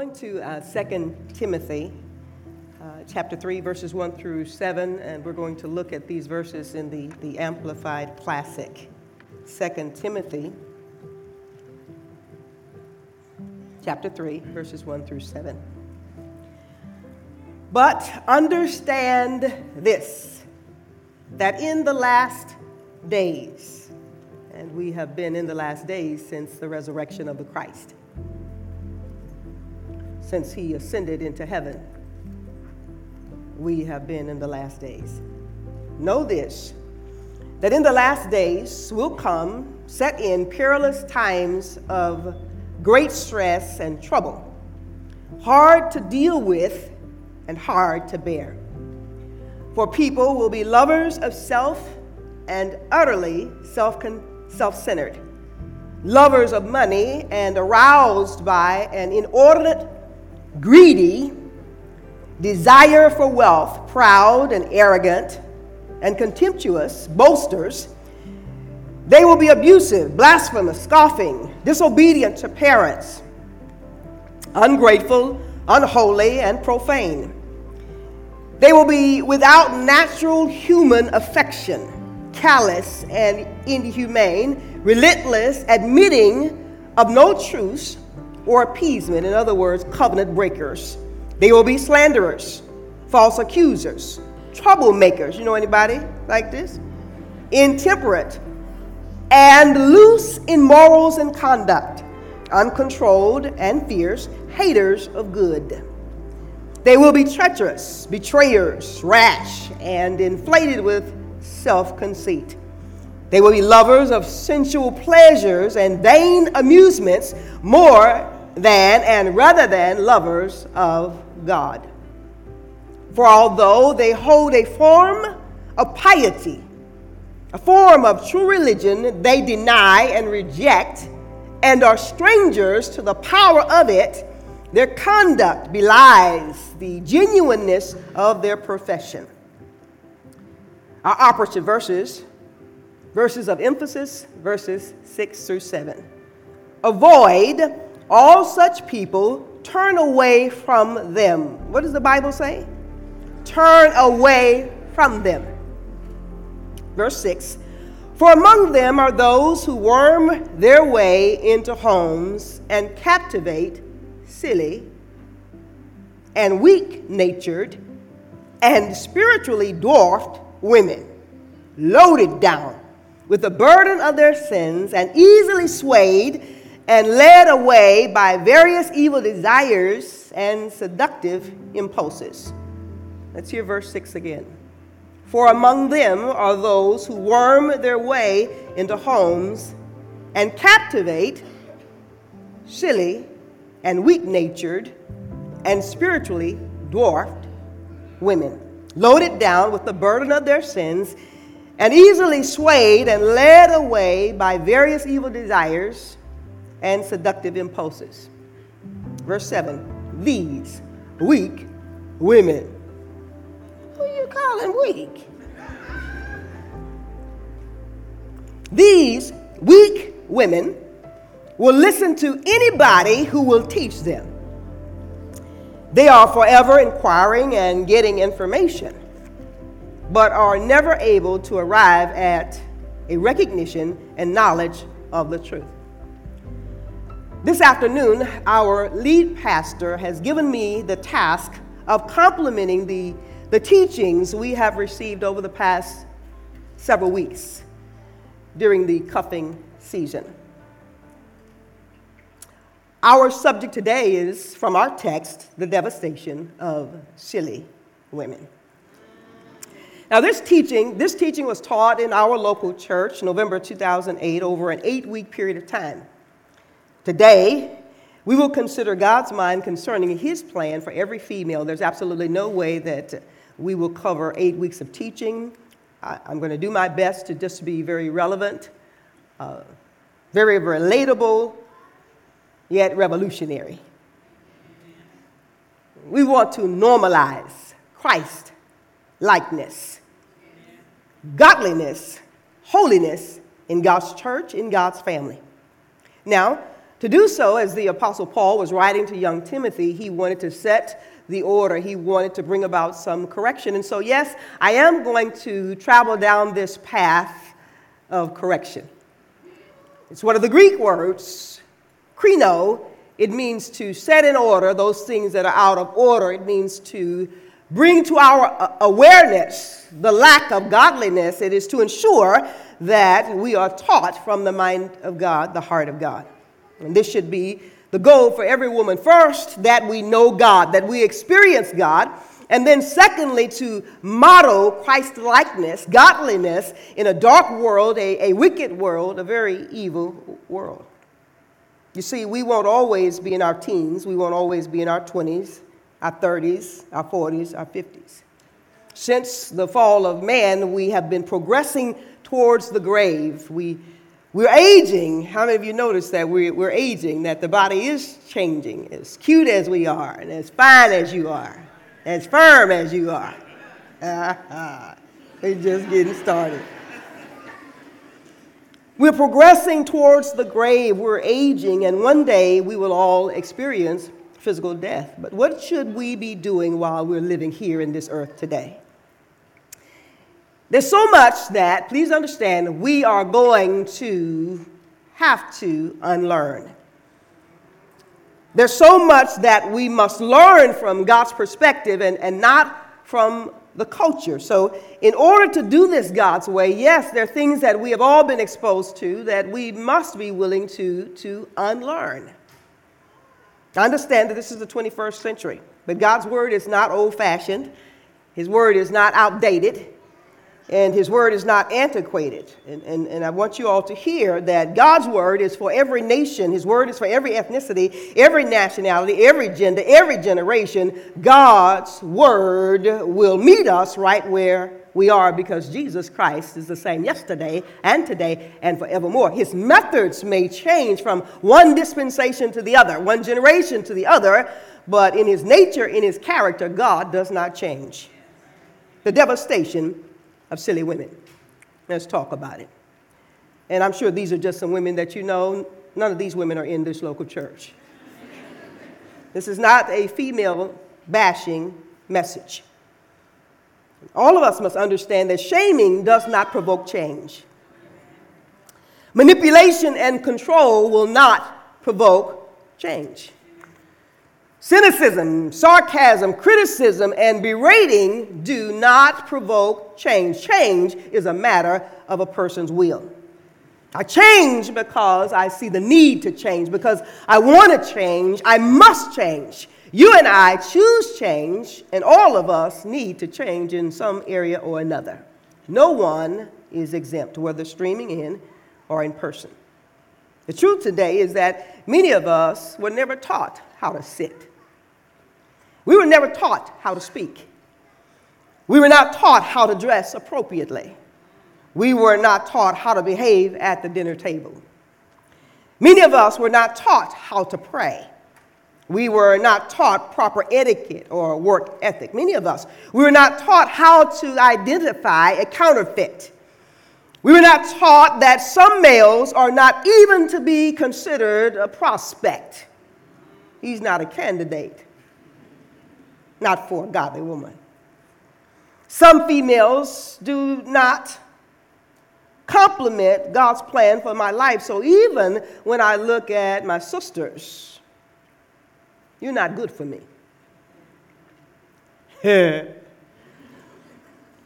going to uh, 2 Timothy uh, chapter 3, verses 1 through 7, and we're going to look at these verses in the, the Amplified Classic. 2 Timothy chapter 3, verses 1 through 7. But understand this, that in the last days, and we have been in the last days since the resurrection of the Christ, since he ascended into heaven, we have been in the last days. Know this that in the last days will come, set in perilous times of great stress and trouble, hard to deal with and hard to bear. For people will be lovers of self and utterly self centered, lovers of money and aroused by an inordinate, greedy desire for wealth, proud and arrogant and contemptuous, boasters. They will be abusive, blasphemous, scoffing, disobedient to parents, ungrateful, unholy, and profane. They will be without natural human affection, callous and inhumane, relentless, admitting of no truce or appeasement, in other words, covenant breakers. They will be slanderers, false accusers, troublemakers. You know anybody like this? Intemperate, and loose in morals and conduct, uncontrolled and fierce, haters of good. They will be treacherous, betrayers, rash, and inflated with self conceit. They will be lovers of sensual pleasures and vain amusements more than and rather than lovers of God. For although they hold a form of piety, a form of true religion, they deny and reject and are strangers to the power of it. Their conduct belies the genuineness of their profession. Our operative verses, verses of emphasis, verses 6 through 7. Avoid all such people, turn away from them. What does the Bible say? Turn away from them. Verse 6 For among them are those who worm their way into homes and captivate silly and weak natured and spiritually dwarfed women, loaded down with the burden of their sins and easily swayed and led away by various evil desires and seductive impulses. Let's hear verse 6 again. For among them are those who worm their way into homes and captivate silly and weak natured and spiritually dwarfed women, loaded down with the burden of their sins and easily swayed and led away by various evil desires and seductive impulses. Verse 7 These weak women. Who are you calling weak? These weak women will listen to anybody who will teach them. They are forever inquiring and getting information, but are never able to arrive at a recognition and knowledge of the truth. This afternoon, our lead pastor has given me the task of complementing the, the teachings we have received over the past several weeks during the cuffing season. Our subject today is from our text, the devastation of silly women. Now, this teaching, this teaching was taught in our local church, November 2008, over an eight week period of time. Today, we will consider God's mind concerning His plan for every female. There's absolutely no way that we will cover eight weeks of teaching. I, am going to do my best to just be very relevant, uh, very relatable, yet revolutionary. We want to normalize Christ likeness, godliness, holiness in God's church, in God's family. Now, To do so, as the Apostle Paul was writing to young Timothy, he wanted to set the order. He wanted to bring about some correction. And so, yes, I am going to travel down this path of correction. It's one of the Greek words, krino. It means to set in order those things that are out of order. It means to bring to our uh, awareness the lack of godliness. It is to ensure that we are taught from the mind of God, the heart of God. And this should be the goal for every woman. First, that we know God, that we experience God. And then, secondly, to model Christ likeness, godliness in a dark world, a, a wicked world, a very evil world. You see, we won't always be in our teens, we won't always be in our 20s, our 30s, our 40s, our 50s. Since the fall of man, we have been progressing towards the grave. We we're aging. How many of you noticed that we're, we're aging, that the body is changing, as cute as we are, and as fine as you are, as firm as you are? We're just getting started. We're progressing towards the grave. We're aging, and one day we will all experience physical death. But what should we be doing while we're living here in this earth today? There's so much that, please understand, we are going to have to unlearn. There's so much that we must learn from God's perspective and, and not from the culture. So, in order to do this God's way, yes, there are things that we have all been exposed to that we must be willing to, to unlearn. I understand that this is the 21st century, but God's word is not old fashioned, His word is not outdated and his word is not antiquated. And, and, and I want you all to hear that God's word is for every nation, his word is for every ethnicity, every nationality, every gender, every generation. God's word will meet us right where we are because Jesus Christ is the same yesterday and today and forevermore. His methods may change from one dispensation to the other, one generation to the other, but in his nature, in his character, God does not change. The devastation of silly women. Let's talk about it. And I'm sure these are just some women that you know. None of these women are in this local church. this is not a female bashing message. All of us must understand that shaming does not provoke change. Manipulation and control will not provoke change. Cynicism, sarcasm, criticism, and berating do not provoke change. Change is a matter of a person's will. I change because I see the need to change, because I want to change, I must change. You and I choose change, and all of us need to change in some area or another. No one is exempt, whether streaming in or in person. The truth today is that many of us were never taught how to sit. We were never taught how to speak. We were not taught how to dress appropriately. We were not taught how to behave at the dinner table. Many of us were not taught how to pray. We were not taught proper etiquette or work ethic. Many of us. We were not taught how to identify a counterfeit. We were not taught that some males are not even to be considered a prospect. He's not a candidate not for a godly woman. Some females do not complement God's plan for my life. So even when I look at my sisters, you're not good for me.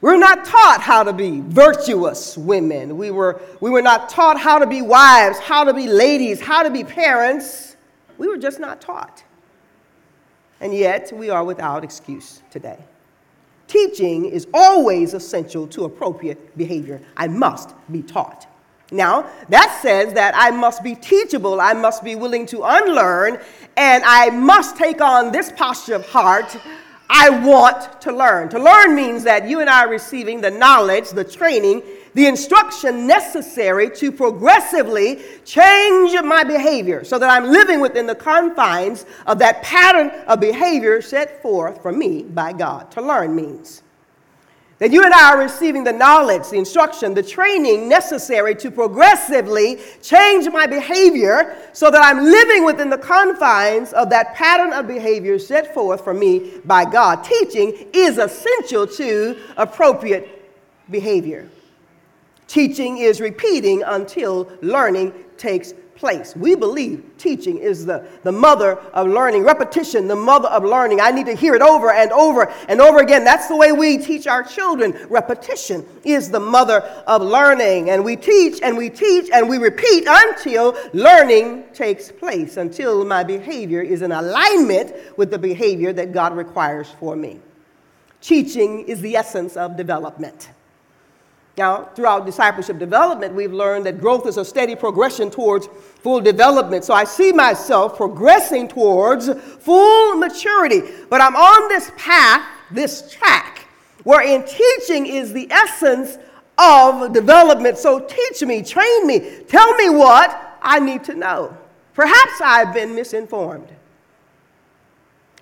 We're not taught how to be virtuous women. We were, we were not taught how to be wives, how to be ladies, how to be parents. We were just not taught and yet we are without excuse today. Teaching is always essential to appropriate behavior. I must be taught. Now, that says that I must be teachable, I must be willing to unlearn, and I must take on this posture of heart. I want to learn. To learn means that you and I are receiving the knowledge, the training, the instruction necessary to progressively change my behavior so that I'm living within the confines of that pattern of behavior set forth for me by God. To learn means that you and I are receiving the knowledge, the instruction, the training necessary to progressively change my behavior so that I'm living within the confines of that pattern of behavior set forth for me by God. Teaching is essential to appropriate behavior. Teaching is repeating until learning takes place. We believe teaching is the, the mother of learning, repetition, the mother of learning. I need to hear it over and over and over again. That's the way we teach our children. Repetition is the mother of learning. And we teach and we teach and we repeat until learning takes place, until my behavior is in alignment with the behavior that God requires for me. Teaching is the essence of development. Now, throughout discipleship development, we've learned that growth is a steady progression towards full development. So I see myself progressing towards full maturity. But I'm on this path, this track, wherein teaching is the essence of development. So teach me, train me, tell me what I need to know. Perhaps I've been misinformed.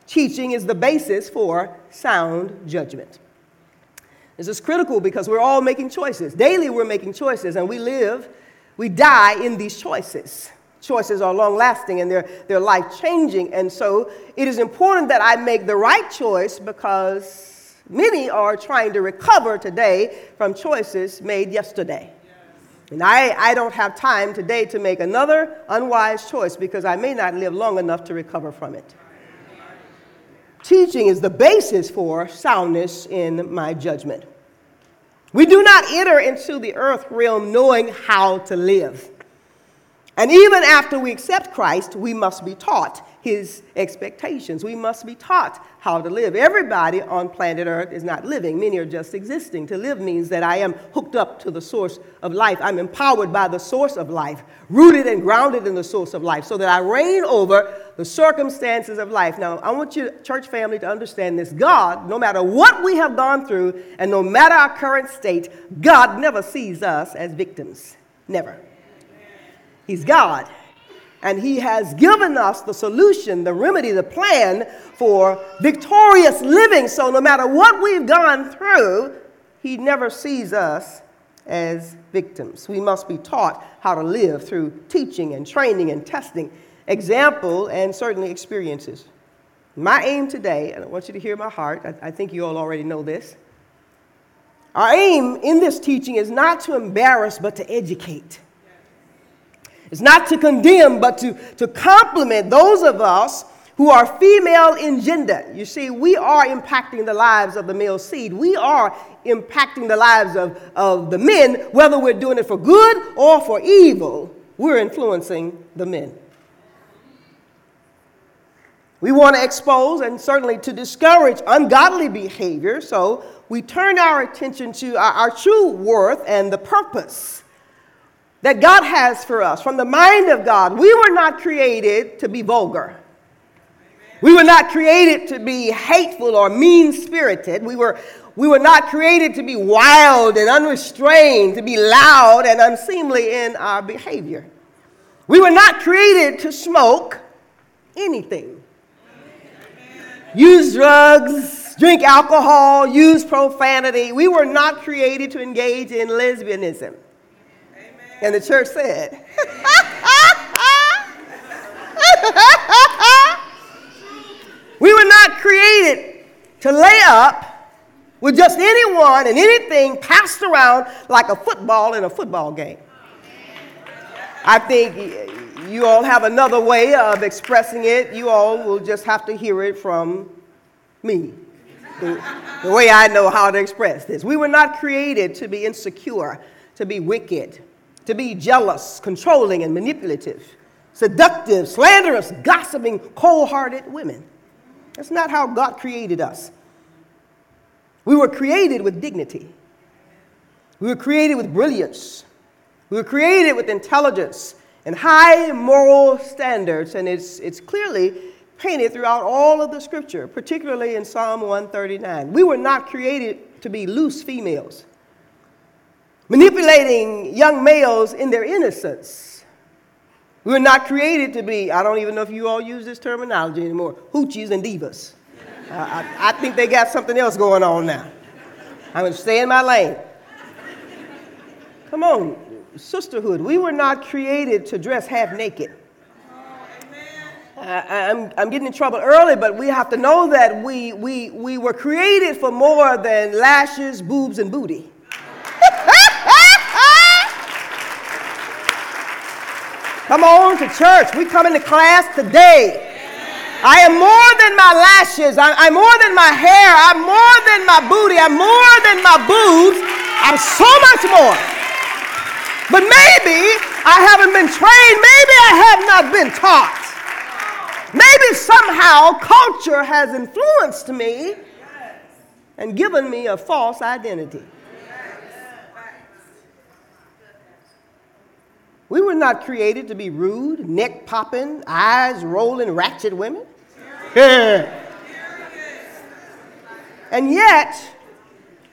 Teaching is the basis for sound judgment. This is critical because we're all making choices. Daily, we're making choices, and we live, we die in these choices. Choices are long lasting and they're, they're life changing. And so it is important that I make the right choice because many are trying to recover today from choices made yesterday. And I, I don't have time today to make another unwise choice because I may not live long enough to recover from it. Teaching is the basis for soundness in my judgment. We do not enter into the earth realm knowing how to live. And even after we accept Christ, we must be taught his expectations. We must be taught how to live. Everybody on planet Earth is not living, many are just existing. To live means that I am hooked up to the source of life. I'm empowered by the source of life, rooted and grounded in the source of life, so that I reign over the circumstances of life. Now, I want you, church family, to understand this. God, no matter what we have gone through and no matter our current state, God never sees us as victims. Never. He's God. And He has given us the solution, the remedy, the plan for victorious living. So no matter what we've gone through, He never sees us as victims. We must be taught how to live through teaching and training and testing, example, and certainly experiences. My aim today, and I want you to hear my heart, I, I think you all already know this. Our aim in this teaching is not to embarrass, but to educate. It's not to condemn, but to, to compliment those of us who are female in gender. You see, we are impacting the lives of the male seed. We are impacting the lives of, of the men, whether we're doing it for good or for evil. We're influencing the men. We want to expose and certainly to discourage ungodly behavior, so we turn our attention to our, our true worth and the purpose that God has for us from the mind of God. We were not created to be vulgar. We were not created to be hateful or mean spirited. We were, we were not created to be wild and unrestrained, to be loud and unseemly in our behavior. We were not created to smoke anything, use drugs, drink alcohol, use profanity. We were not created to engage in lesbianism. And the church said, We were not created to lay up with just anyone and anything passed around like a football in a football game. I think you all have another way of expressing it. You all will just have to hear it from me, the, the way I know how to express this. We were not created to be insecure, to be wicked, to be jealous, controlling, and manipulative, seductive, slanderous, gossiping, cold hearted women. That's not how God created us. We were created with dignity, we were created with brilliance, we were created with intelligence and high moral standards, and it's, it's clearly painted throughout all of the scripture, particularly in Psalm 139. We were not created to be loose females manipulating young males in their innocence. We were not created to be, I don't even know if you all use this terminology anymore, hoochies and divas. Uh, I, I think they got something else going on now. I'm going to stay in my lane. Come on, sisterhood. We were not created to dress half naked. I, am I'm getting in trouble early, but we have to know that we, we, we were created for more than lashes, boobs, and booty. Come on to church. We come into class today. I am more than my lashes. I, I'm more than my hair. I'm more than my booty. I'm more than my boobs. I'm so much more. But maybe I haven't been trained. Maybe I have not been taught. Maybe somehow culture has influenced me and given me a false identity. We were not created to be rude, neck popping, eyes rolling, ratchet women. and yet,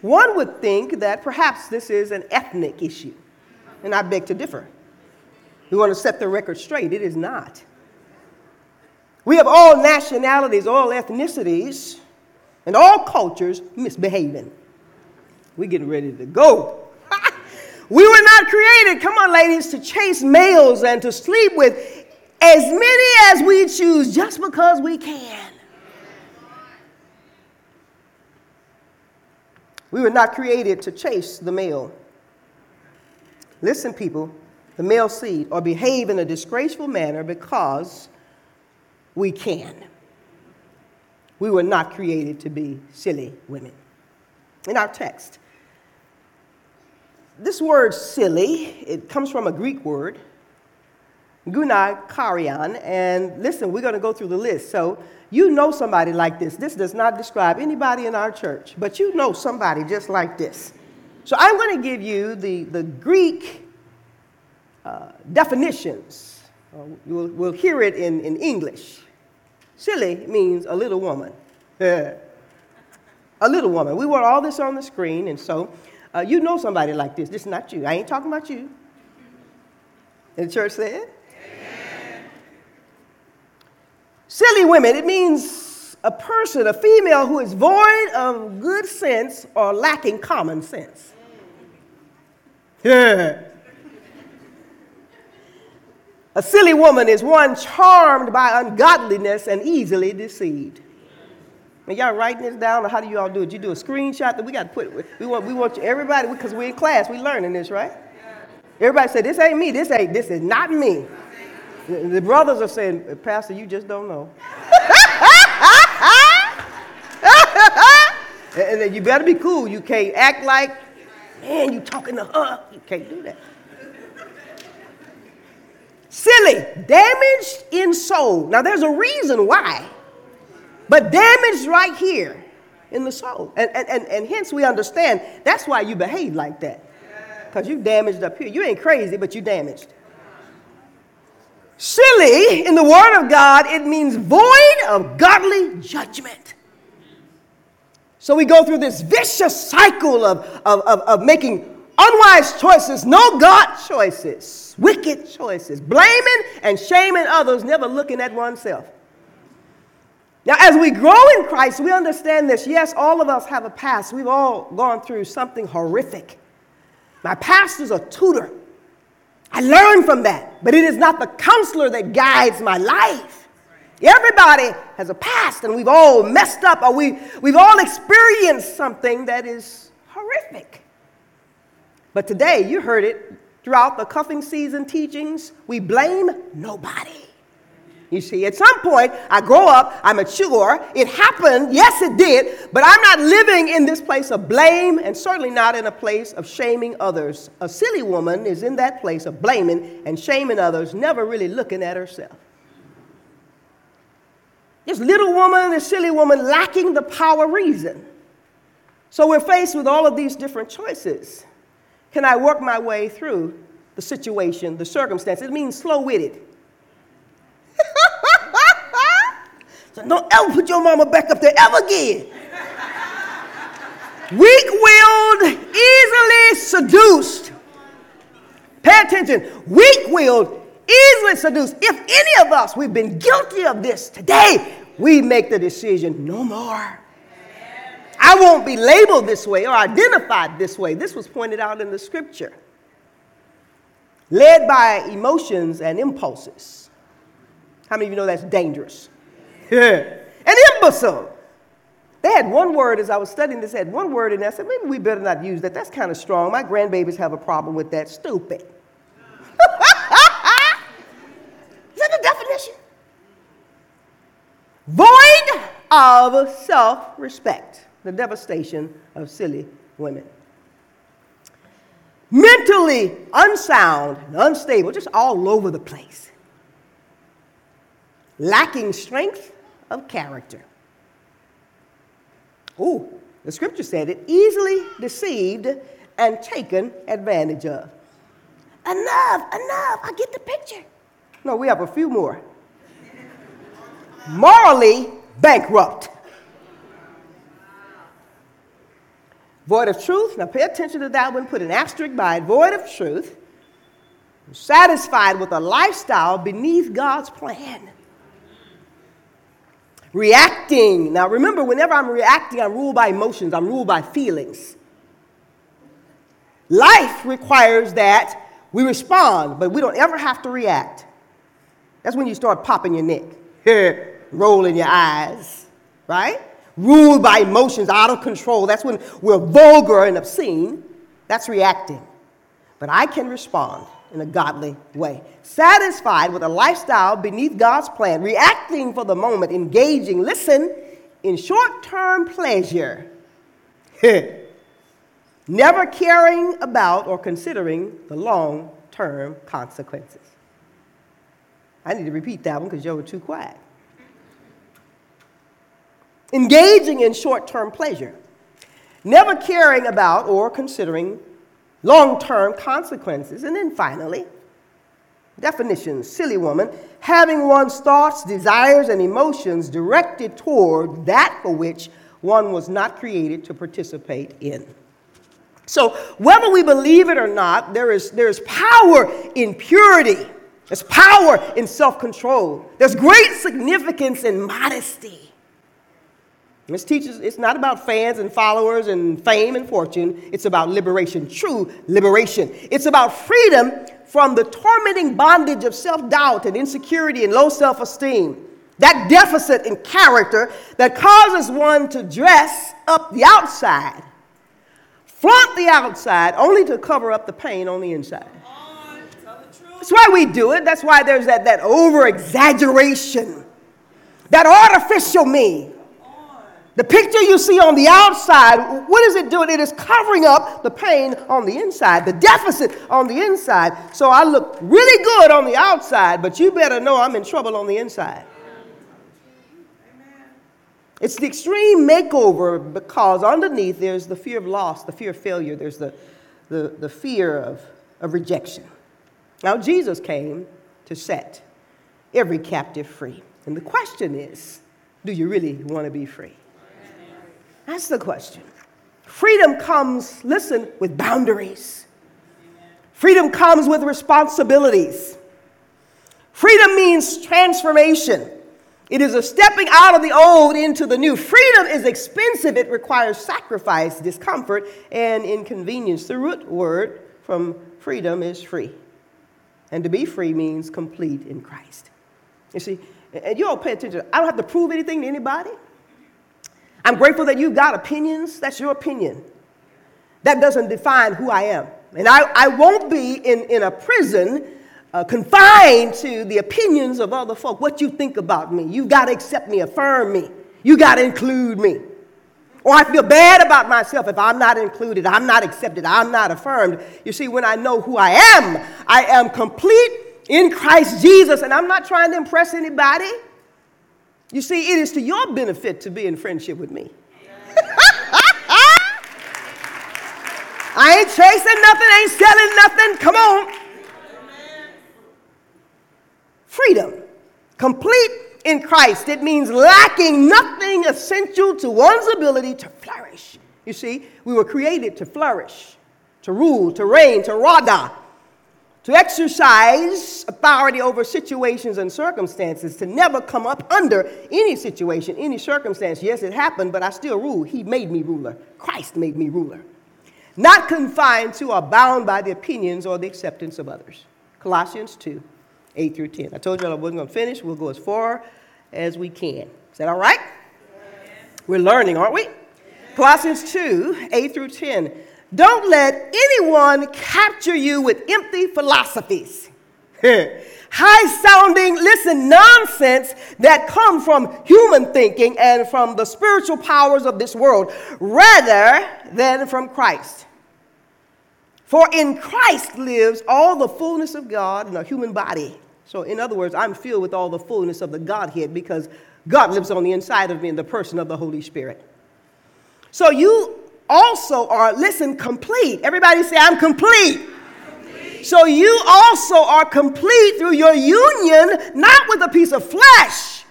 one would think that perhaps this is an ethnic issue. And I beg to differ. We want to set the record straight. It is not. We have all nationalities, all ethnicities, and all cultures misbehaving. We're getting ready to go. We were not created, come on, ladies, to chase males and to sleep with as many as we choose just because we can. We were not created to chase the male. Listen, people, the male seed, or behave in a disgraceful manner because we can. We were not created to be silly women. In our text, this word silly, it comes from a Greek word, gunai and listen, we're going to go through the list. So you know somebody like this. This does not describe anybody in our church, but you know somebody just like this. So I'm going to give you the, the Greek uh, definitions. Uh, we'll, we'll hear it in, in English. Silly means a little woman. a little woman. We want all this on the screen, and so uh, you know somebody like this. This is not you. I ain't talking about you. And the church said? Amen. Silly women, it means a person, a female who is void of good sense or lacking common sense. Yeah. A silly woman is one charmed by ungodliness and easily deceived. And y'all writing this down, or how do you all do it? You do a screenshot that we got to put. We want, we want you, everybody, because we're in class, we learning this, right? Everybody say, "This ain't me. This ain't. This is not me." The, the brothers are saying, "Pastor, you just don't know." and, and you better be cool. You can't act like, man, you talking to her. You can't do that. Silly, damaged in soul. Now, there's a reason why, but damaged right here in the soul. And, and, and, and hence we understand that's why you behave like that. Because you damaged up here. You ain't crazy, but you damaged. Silly, in the Word of God, it means void of godly judgment. So we go through this vicious cycle of, of, of, of making unwise choices, no God choices, wicked choices, blaming and shaming others, never looking at oneself. Now, as we grow in Christ, we understand this. Yes, all of us have a past. We've all gone through something horrific. My past is a tutor. I learned from that, but it is not the counselor that guides my life. Everybody has a past, and we've all messed up, or we, we've all experienced something that is horrific. But today, you heard it throughout the cuffing season teachings, we blame nobody. You see, at some point, I grow up, I mature, it happened, yes, it did, but I'm not living in this place of blame and certainly not in a place of shaming others. A silly woman is in that place of blaming and shaming others, never really looking at herself. This little woman, this silly woman, lacking the power of reason. So we're faced with all of these different choices. Can I work my way through the situation, the circumstance? It means slow witted. Don't ever put your mama back up there ever again. Weak willed, easily seduced. Pay attention. Weak willed, easily seduced. If any of us, we've been guilty of this today, we make the decision no more. I won't be labeled this way or identified this way. This was pointed out in the scripture. Led by emotions and impulses. How many of you know that's dangerous? An imbecile. They had one word as I was studying this, they had one word and. I said, maybe we better not use that. That's kind of strong. My grandbabies have a problem with that. Stupid. Is that the definition? Void of self respect, the devastation of silly women. Mentally unsound and unstable, just all over the place. Lacking strength of character. Ooh, the scripture said it easily deceived and taken advantage of. Enough, enough, I get the picture. No, we have a few more. Morally bankrupt. Void of truth. Now pay attention to that one. Put an asterisk by it. Void of truth. Satisfied with a lifestyle beneath God's plan. Reacting. Now remember, whenever I'm reacting, I'm ruled by emotions, I'm ruled by feelings. Life requires that we respond, but we don't ever have to react. That's when you start popping your neck, rolling your eyes, right? Ruled by emotions, out of control. That's when we're vulgar and obscene. That's reacting. But I can respond in a godly way. Satisfied with a lifestyle beneath God's plan, reacting for the moment, engaging, listen, in short term pleasure, never caring about or considering the long term consequences. I need to repeat that one because you were too quiet. Engaging in short term pleasure, never caring about or considering long term consequences. And then finally, definition silly woman, having one's thoughts, desires, and emotions directed toward that for which one was not created to participate in. So, whether we believe it or not, there is, there is power in purity, there's power in self control, there's great significance in modesty. This teaches it's not about fans and followers and fame and fortune. It's about liberation, true liberation. It's about freedom from the tormenting bondage of self doubt and insecurity and low self esteem. That deficit in character that causes one to dress up the outside, flaunt the outside, only to cover up the pain on the inside. That's why we do it. That's why there's that, that over exaggeration, that artificial me the picture you see on the outside, what is it doing? It is covering up the pain on the inside, the deficit on the inside. So I look really good on the outside, but you better know I'm in trouble on the inside. It's the extreme makeover because underneath there's the fear of loss, the fear of failure, there's the, the, the fear of, of rejection. Now, Jesus came to set every captive free. And the question is do you really want to be free? That's the question. Freedom comes, listen, with boundaries. Freedom comes with responsibilities. Freedom means transformation. It is a stepping out of the old into the new. Freedom is expensive. It requires sacrifice, discomfort, and inconvenience. The root word from freedom is free. And to be free means complete in Christ. You see, and you all pay attention. I don't have to prove anything to anybody. I'm grateful that you've got opinions. That's your opinion. That doesn't define who I am. And I, I won't be in, in a prison uh, confined to the opinions of other folk. What you think about me. You've got to accept me, affirm me. You got to include me. Or I feel bad about myself if I'm not included, I'm not accepted, I'm not affirmed. You see, when I know who I am, I am complete in Christ Jesus, and I'm not trying to impress anybody. You see, it is to your benefit to be in friendship with me. I ain't chasing nothing, ain't selling nothing. Come on. Freedom, complete in Christ. It means lacking nothing essential to one's ability to flourish. You see, we were created to flourish, to rule, to reign, to rada, to exercise authority over situations and circumstances, to never come up under any situation, any circumstance. Yes, it happened, but I still rule. He made me ruler. Christ made me ruler. Not confined to or bound by the opinions or the acceptance of others. Colossians 2, 8 through 10. I told you I wasn't going to finish. We'll go as far as we can. Is that all right? We're learning, aren't we? Colossians 2, 8 through 10. Don't let anyone capture you with empty philosophies. High sounding, listen, nonsense that come from human thinking and from the spiritual powers of this world rather than from Christ. For in Christ lives all the fullness of God in a human body. So, in other words, I'm filled with all the fullness of the Godhead because God lives on the inside of me in the person of the Holy Spirit. So, you also are, listen, complete. Everybody say, I'm complete. So you also are complete through your union, not with a piece of flesh.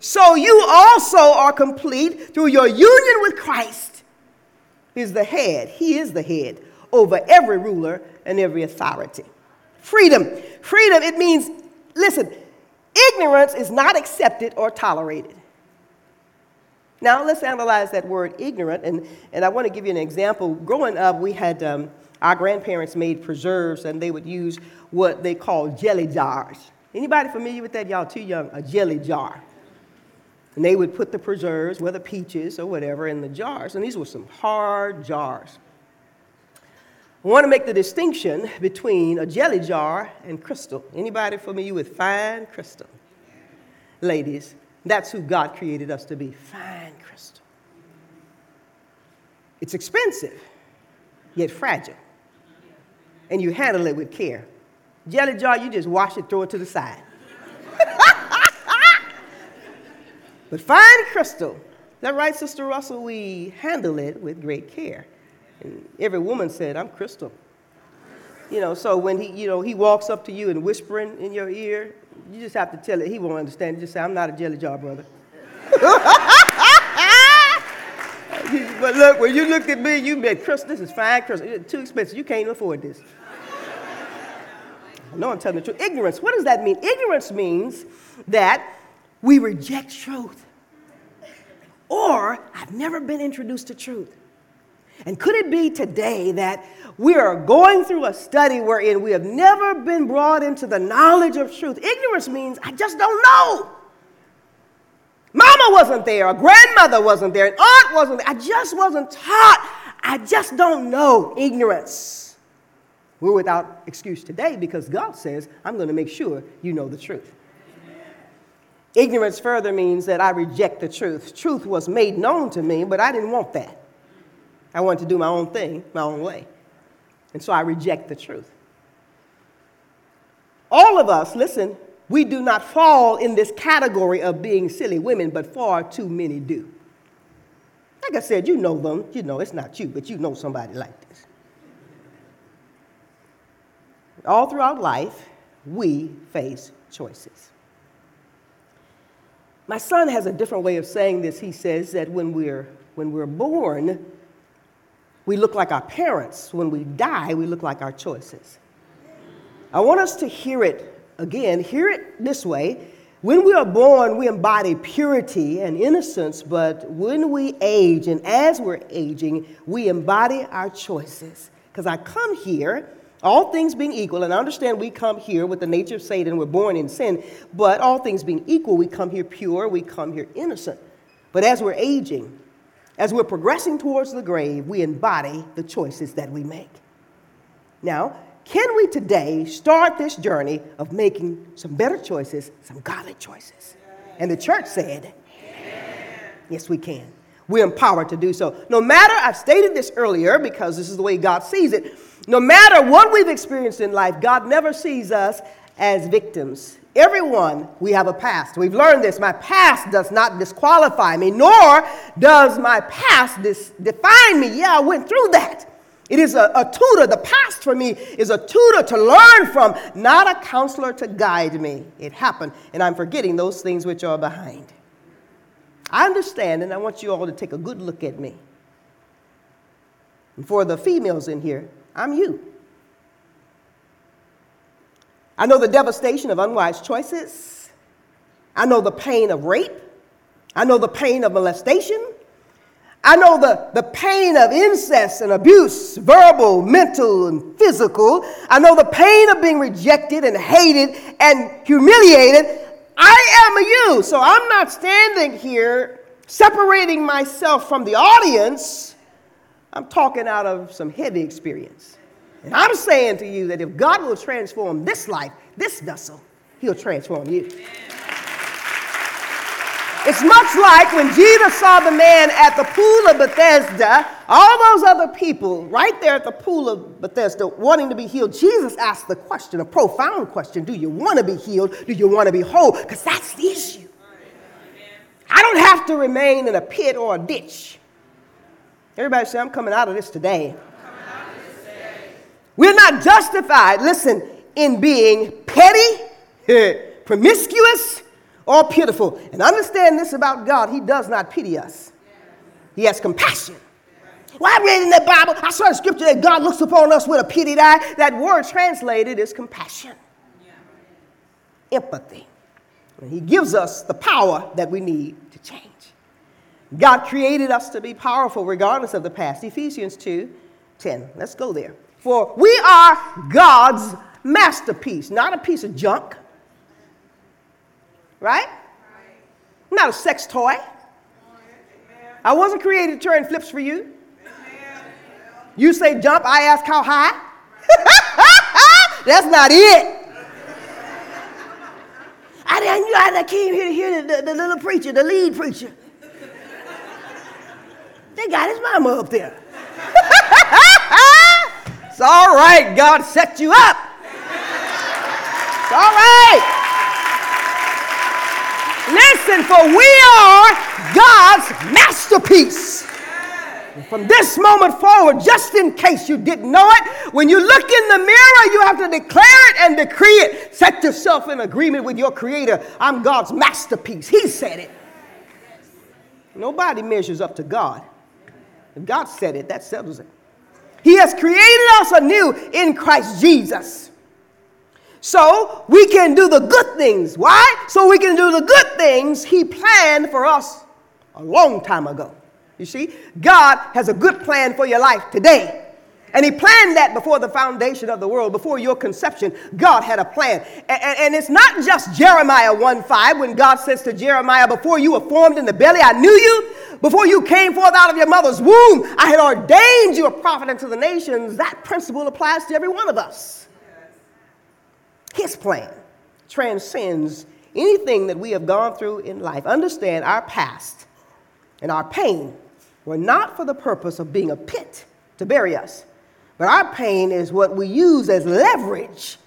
So you also are complete through your union with Christ. He's the head, He is the head over every ruler and every authority. Freedom. Freedom, it means, listen, ignorance is not accepted or tolerated. Now, let's analyze that word ignorant, and, and I want to give you an example. Growing up, we had um, our grandparents made preserves, and they would use what they call jelly jars. Anybody familiar with that? Y'all too young. A jelly jar. And they would put the preserves, whether peaches or whatever, in the jars, and these were some hard jars. I want to make the distinction between a jelly jar and crystal. Anybody familiar with fine crystal? Ladies, that's who God created us to be fine crystal. It's expensive, yet fragile. And you handle it with care. Jelly jar, you just wash it, throw it to the side. but fine crystal, that right, Sister Russell? We handle it with great care. And every woman said, I'm crystal. You know, so when he, you know, he walks up to you and whispering in your ear, you just have to tell it. He won't understand. Just say, I'm not a jelly jar, brother. but look, when you looked at me, you said, Chris, this is fine, Chris. It's too expensive. You can't afford this. No, I'm telling the truth. Ignorance. What does that mean? Ignorance means that we reject truth. Or I've never been introduced to truth. And could it be today that we are going through a study wherein we have never been brought into the knowledge of truth? Ignorance means I just don't know. Mama wasn't there, a grandmother wasn't there, an aunt wasn't there. I just wasn't taught. I just don't know. Ignorance. We're without excuse today because God says, I'm going to make sure you know the truth. Ignorance further means that I reject the truth. Truth was made known to me, but I didn't want that. I wanted to do my own thing, my own way. And so I reject the truth. All of us, listen, we do not fall in this category of being silly women, but far too many do. Like I said, you know them. You know it's not you, but you know somebody like this. All throughout life, we face choices. My son has a different way of saying this. He says that when we're, when we're born, we look like our parents. When we die, we look like our choices. I want us to hear it again, hear it this way. When we are born, we embody purity and innocence, but when we age and as we're aging, we embody our choices. Because I come here, all things being equal, and I understand we come here with the nature of Satan, we're born in sin, but all things being equal, we come here pure, we come here innocent. But as we're aging, as we're progressing towards the grave, we embody the choices that we make. Now, can we today start this journey of making some better choices, some godly choices? And the church said, Yes, we can. We're empowered to do so. No matter, I've stated this earlier because this is the way God sees it. No matter what we've experienced in life, God never sees us as victims. Everyone, we have a past. We've learned this. My past does not disqualify me, nor does my past dis- define me. Yeah, I went through that. It is a, a tutor. The past for me is a tutor to learn from, not a counselor to guide me. It happened, and I'm forgetting those things which are behind. I understand, and I want you all to take a good look at me. And for the females in here, I'm you. I know the devastation of unwise choices. I know the pain of rape. I know the pain of molestation. I know the, the pain of incest and abuse, verbal, mental, and physical. I know the pain of being rejected and hated and humiliated. I am a you. So I'm not standing here separating myself from the audience. I'm talking out of some heavy experience. And I'm saying to you that if God will transform this life, this vessel, He'll transform you. It's much like when Jesus saw the man at the pool of Bethesda, all those other people right there at the pool of Bethesda wanting to be healed. Jesus asked the question, a profound question Do you want to be healed? Do you want to be whole? Because that's the issue. I don't have to remain in a pit or a ditch. Everybody say, I'm coming out of this today. We're not justified, listen, in being petty, promiscuous, or pitiful. And understand this about God He does not pity us, He has compassion. Well, I read in the Bible, I saw a scripture that God looks upon us with a pitied eye. That word translated is compassion, empathy. And he gives us the power that we need to change. God created us to be powerful regardless of the past. Ephesians 2 10. Let's go there. For we are God's masterpiece, not a piece of junk, right? Not a sex toy. I wasn't created to turn flips for you. You say jump, I ask how high. That's not it. I, didn't, I came here to hear the, the, the little preacher, the lead preacher. They got his mama up there. It's all right. God set you up. It's all right. Listen, for we are God's masterpiece. From this moment forward, just in case you didn't know it, when you look in the mirror, you have to declare it and decree it. Set yourself in agreement with your Creator. I'm God's masterpiece. He said it. Nobody measures up to God. If God said it, that settles it. He has created us anew in Christ Jesus. So we can do the good things. Why? So we can do the good things He planned for us a long time ago. You see, God has a good plan for your life today. And he planned that before the foundation of the world, before your conception. God had a plan. And, and, and, it's not just Jeremiah 1 5 when God says to Jeremiah, Before you were formed in the belly, I knew you. Before you came forth out of your mother's womb, I had ordained you a prophet unto the nations. That principle applies to every one of us. His plan transcends anything that we have gone through in life. Understand our past and our pain were not for the purpose of being a pit to bury us, but our pain is what we use as leverage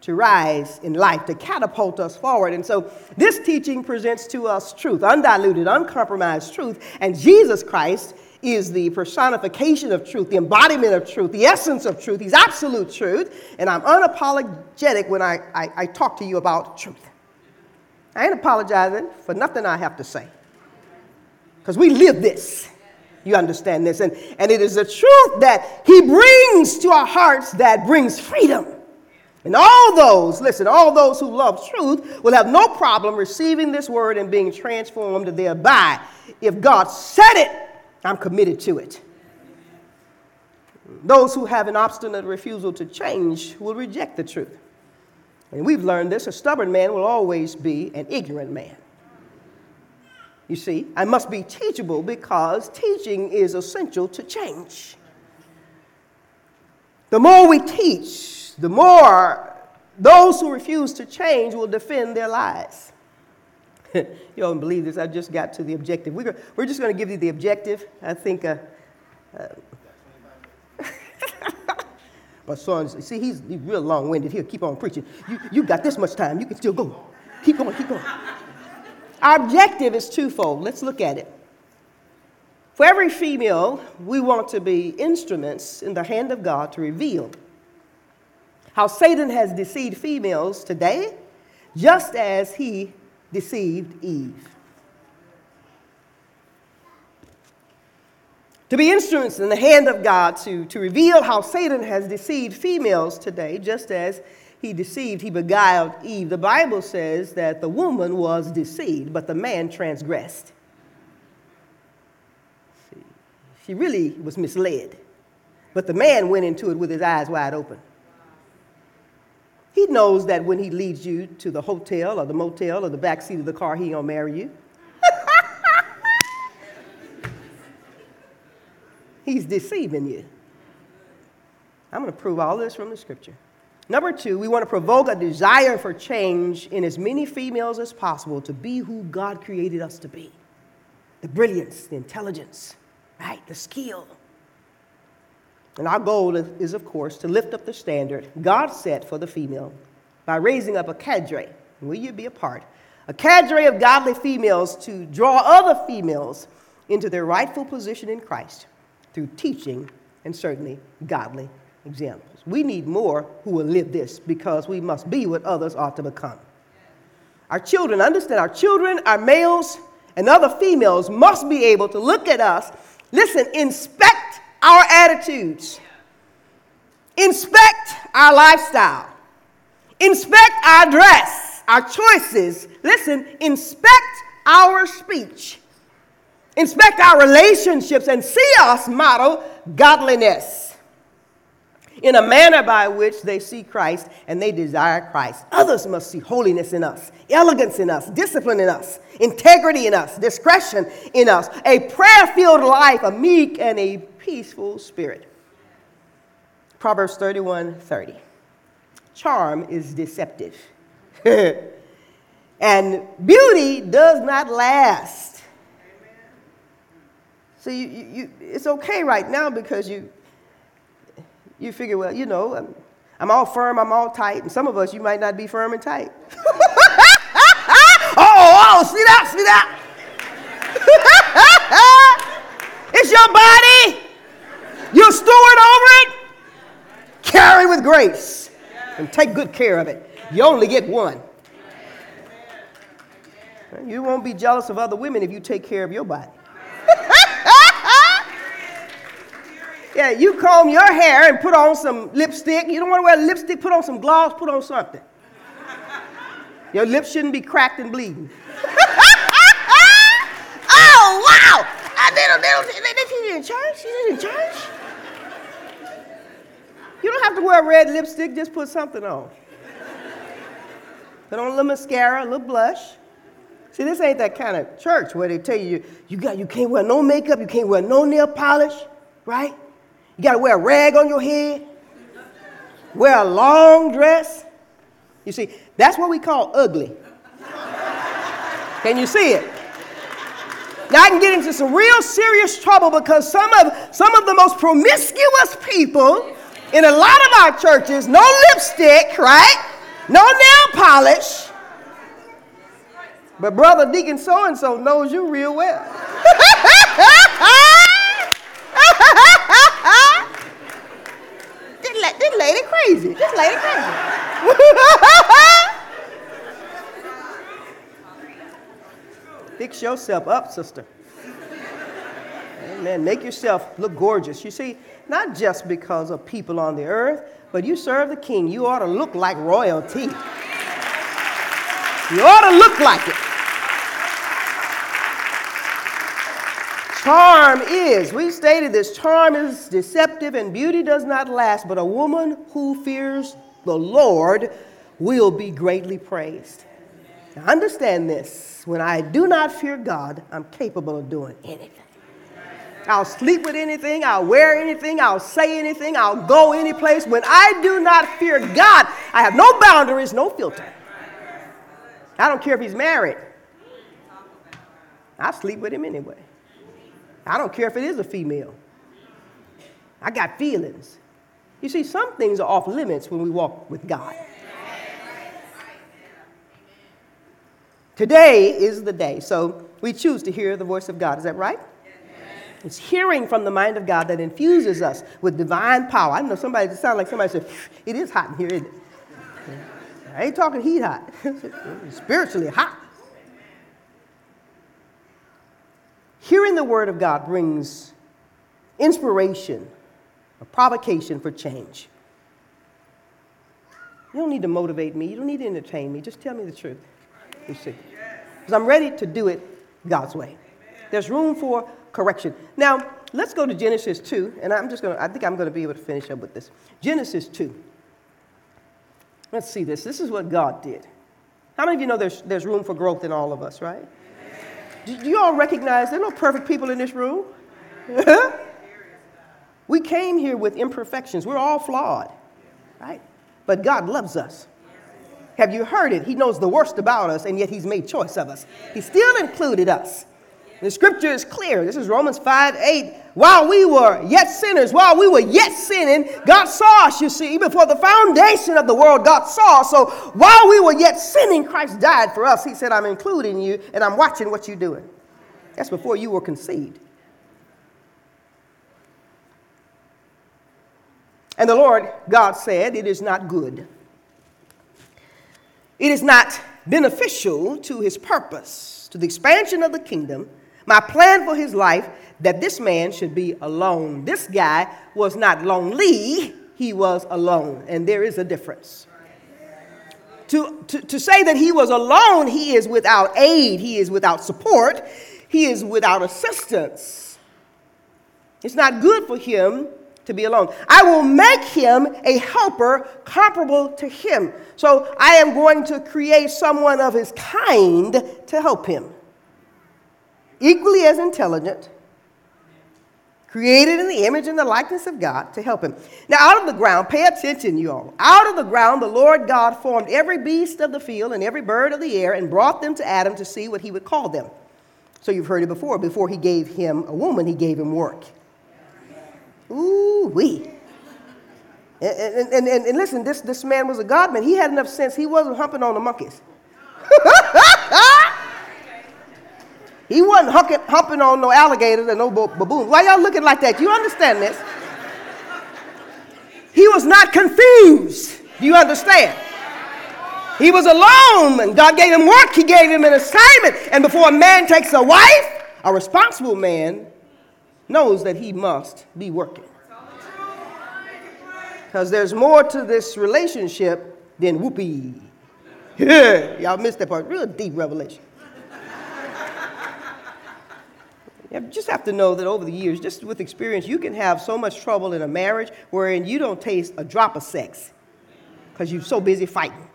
to rise in life, to catapult us forward. And so this teaching presents to us truth, undiluted, uncompromised truth. And Jesus Christ is the personification of truth, the embodiment of truth, the essence of truth. He's absolute truth. And I'm unapologetic when I, I, I talk to you about truth. I ain't apologizing for nothing I have to say. Because we live this. You understand this? And, and it is the truth that He brings to our hearts that brings freedom. And all those, listen, all those who love truth will have no problem receiving this word and being transformed thereby. If God said it, I'm committed to it. Those who have an obstinate refusal to change will reject the truth. And we've learned this a stubborn man will always be an ignorant man. You see, I must be teachable because teaching is essential to change. The more we teach, the more those who refuse to change will defend their lies. you don't believe this. I just got to the objective. We're, we're just going to give you the objective. I think. Uh, uh, my son, see, he's, he's real long winded. He'll keep on preaching. You, you got this much time. You can still go. Keep going, keep going. Our objective is twofold. Let's look at it. For every female, we want to be instruments in the hand of God to reveal how Satan has deceived females today, just as he deceived Eve. To be instruments in the hand of God to, to reveal how Satan has deceived females today, just as he deceived, he beguiled Eve. The Bible says that the woman was deceived, but the man transgressed. See, she really was misled, but the man went into it with his eyes wide open. He knows that when he leads you to the hotel or the motel or the back seat of the car, he gonna marry you. He's deceiving you. I'm going to prove all this from the scripture. Number two, we want to provoke a desire for change in as many females as possible to be who God created us to be the brilliance, the intelligence, right? The skill. And our goal is, of course, to lift up the standard God set for the female by raising up a cadre. Will you be a part? A cadre of godly females to draw other females into their rightful position in Christ through teaching and certainly godly examples. We need more who will live this because we must be what others ought to become. Our children, understand, our children, our males, and other females must be able to look at us, listen, inspect our attitudes, inspect our lifestyle, inspect our dress, our choices, listen, inspect our speech. Inspect our relationships, and see us model godliness in a manner by which they see Christ and they desire Christ. Others must see holiness in us, elegance in us, discipline in us, integrity in us, discretion in us, a prayer filled life, a meek and a peaceful spirit. Proverbs 31 30. Charm is deceptive, and beauty does not last. So you, you, you, it's okay right now because you, you figure, well, you know, I'm, I'm all firm, I'm all tight, and some of us, you might not be firm and tight. oh, oh, see that, see that? it's your body. You steward over it. Carry with grace and take good care of it. You only get one. You won't be jealous of other women if you take care of your body. Yeah, you comb your hair and put on some lipstick. You don't want to wear lipstick, put on some gloss, put on something. Your lips shouldn't be cracked and bleeding. oh, wow! I, don't, they don't, they, they, they in church? She's in church? You don't have to wear red lipstick, just put something on. Put on a little mascara, a little blush. See, this ain't that kind of church where they tell you you got you can't wear no makeup, you can't wear no nail polish, right? You got to wear a rag on your head, wear a long dress. You see, that's what we call ugly. Can you see it? Now I can get into some real serious trouble because some of some of the most promiscuous people in a lot of our churches, no lipstick, right? No nail polish. But brother Deacon so and so knows you real well. this, la- this lady crazy. This lady crazy. Fix yourself up, sister. Amen. Make yourself look gorgeous. You see, not just because of people on the earth, but you serve the king. You ought to look like royalty. You ought to look like it. Charm is, we stated this, charm is deceptive and beauty does not last, but a woman who fears the Lord will be greatly praised. Now understand this when I do not fear God, I'm capable of doing anything. I'll sleep with anything, I'll wear anything, I'll say anything, I'll go any place. When I do not fear God, I have no boundaries, no filter. I don't care if he's married, I'll sleep with him anyway. I don't care if it is a female. I got feelings. You see, some things are off limits when we walk with God. Today is the day, so we choose to hear the voice of God. Is that right? It's hearing from the mind of God that infuses us with divine power. I know somebody, it sounds like somebody said, it is hot in here, isn't it? I ain't talking heat hot. spiritually hot. Hearing the word of God brings inspiration, a provocation for change. You don't need to motivate me. You don't need to entertain me. Just tell me the truth. You see. Because I'm ready to do it God's way. There's room for correction. Now, let's go to Genesis 2, and I'm just going to, I think I'm going to be able to finish up with this. Genesis 2. Let's see this. This is what God did. How many of you know there's, there's room for growth in all of us, right? Do, you all recognize there are no perfect people in this room? we came here with imperfections. We're all flawed, right? But God loves us. Have you heard it? He knows the worst about us, and yet He's made choice of us. He still included us. The scripture is clear. This is Romans 5 8. While we were yet sinners, while we were yet sinning, God saw us, you see. Before the foundation of the world, God saw us. So while we were yet sinning, Christ died for us. He said, I'm including you, and I'm watching what you're doing. That's before you were conceived. And the Lord God said, It is not good. It is not beneficial to his purpose, to the expansion of the kingdom, my plan for his life, that this man should be alone. This guy was not lonely, he was alone. And there is a difference. To, to, to say that he was alone, he is without aid, he is without support, he is without assistance. It's not good for him to be alone. I will make him a helper comparable to him. So I am going to create someone of his kind to help him. Equally as intelligent, created in the image and the likeness of God to help him. Now, out of the ground, pay attention, you all. Out of the ground, the Lord God formed every beast of the field and every bird of the air and brought them to Adam to see what he would call them. So you've heard it before. Before he gave him a woman, he gave him work. Ooh, wee. And, and, and, and, listen, this, this man was a God man. He had enough sense. He wasn't humping on the monkeys. he wasn't humping, humping on no alligators and no baboons. Why y'all looking like that? You understand this? He was not confused. Do you understand? He was alone, and God gave him work. He gave him an assignment. And before a man takes a wife, a responsible man knows that he must be working. Because there's more to this relationship than whoopee. Yeah, y'all missed that part. Real deep revelation. You just have to know that over the years, just with experience, you can have so much trouble in a marriage wherein you don't taste a drop of sex because you're so busy fighting.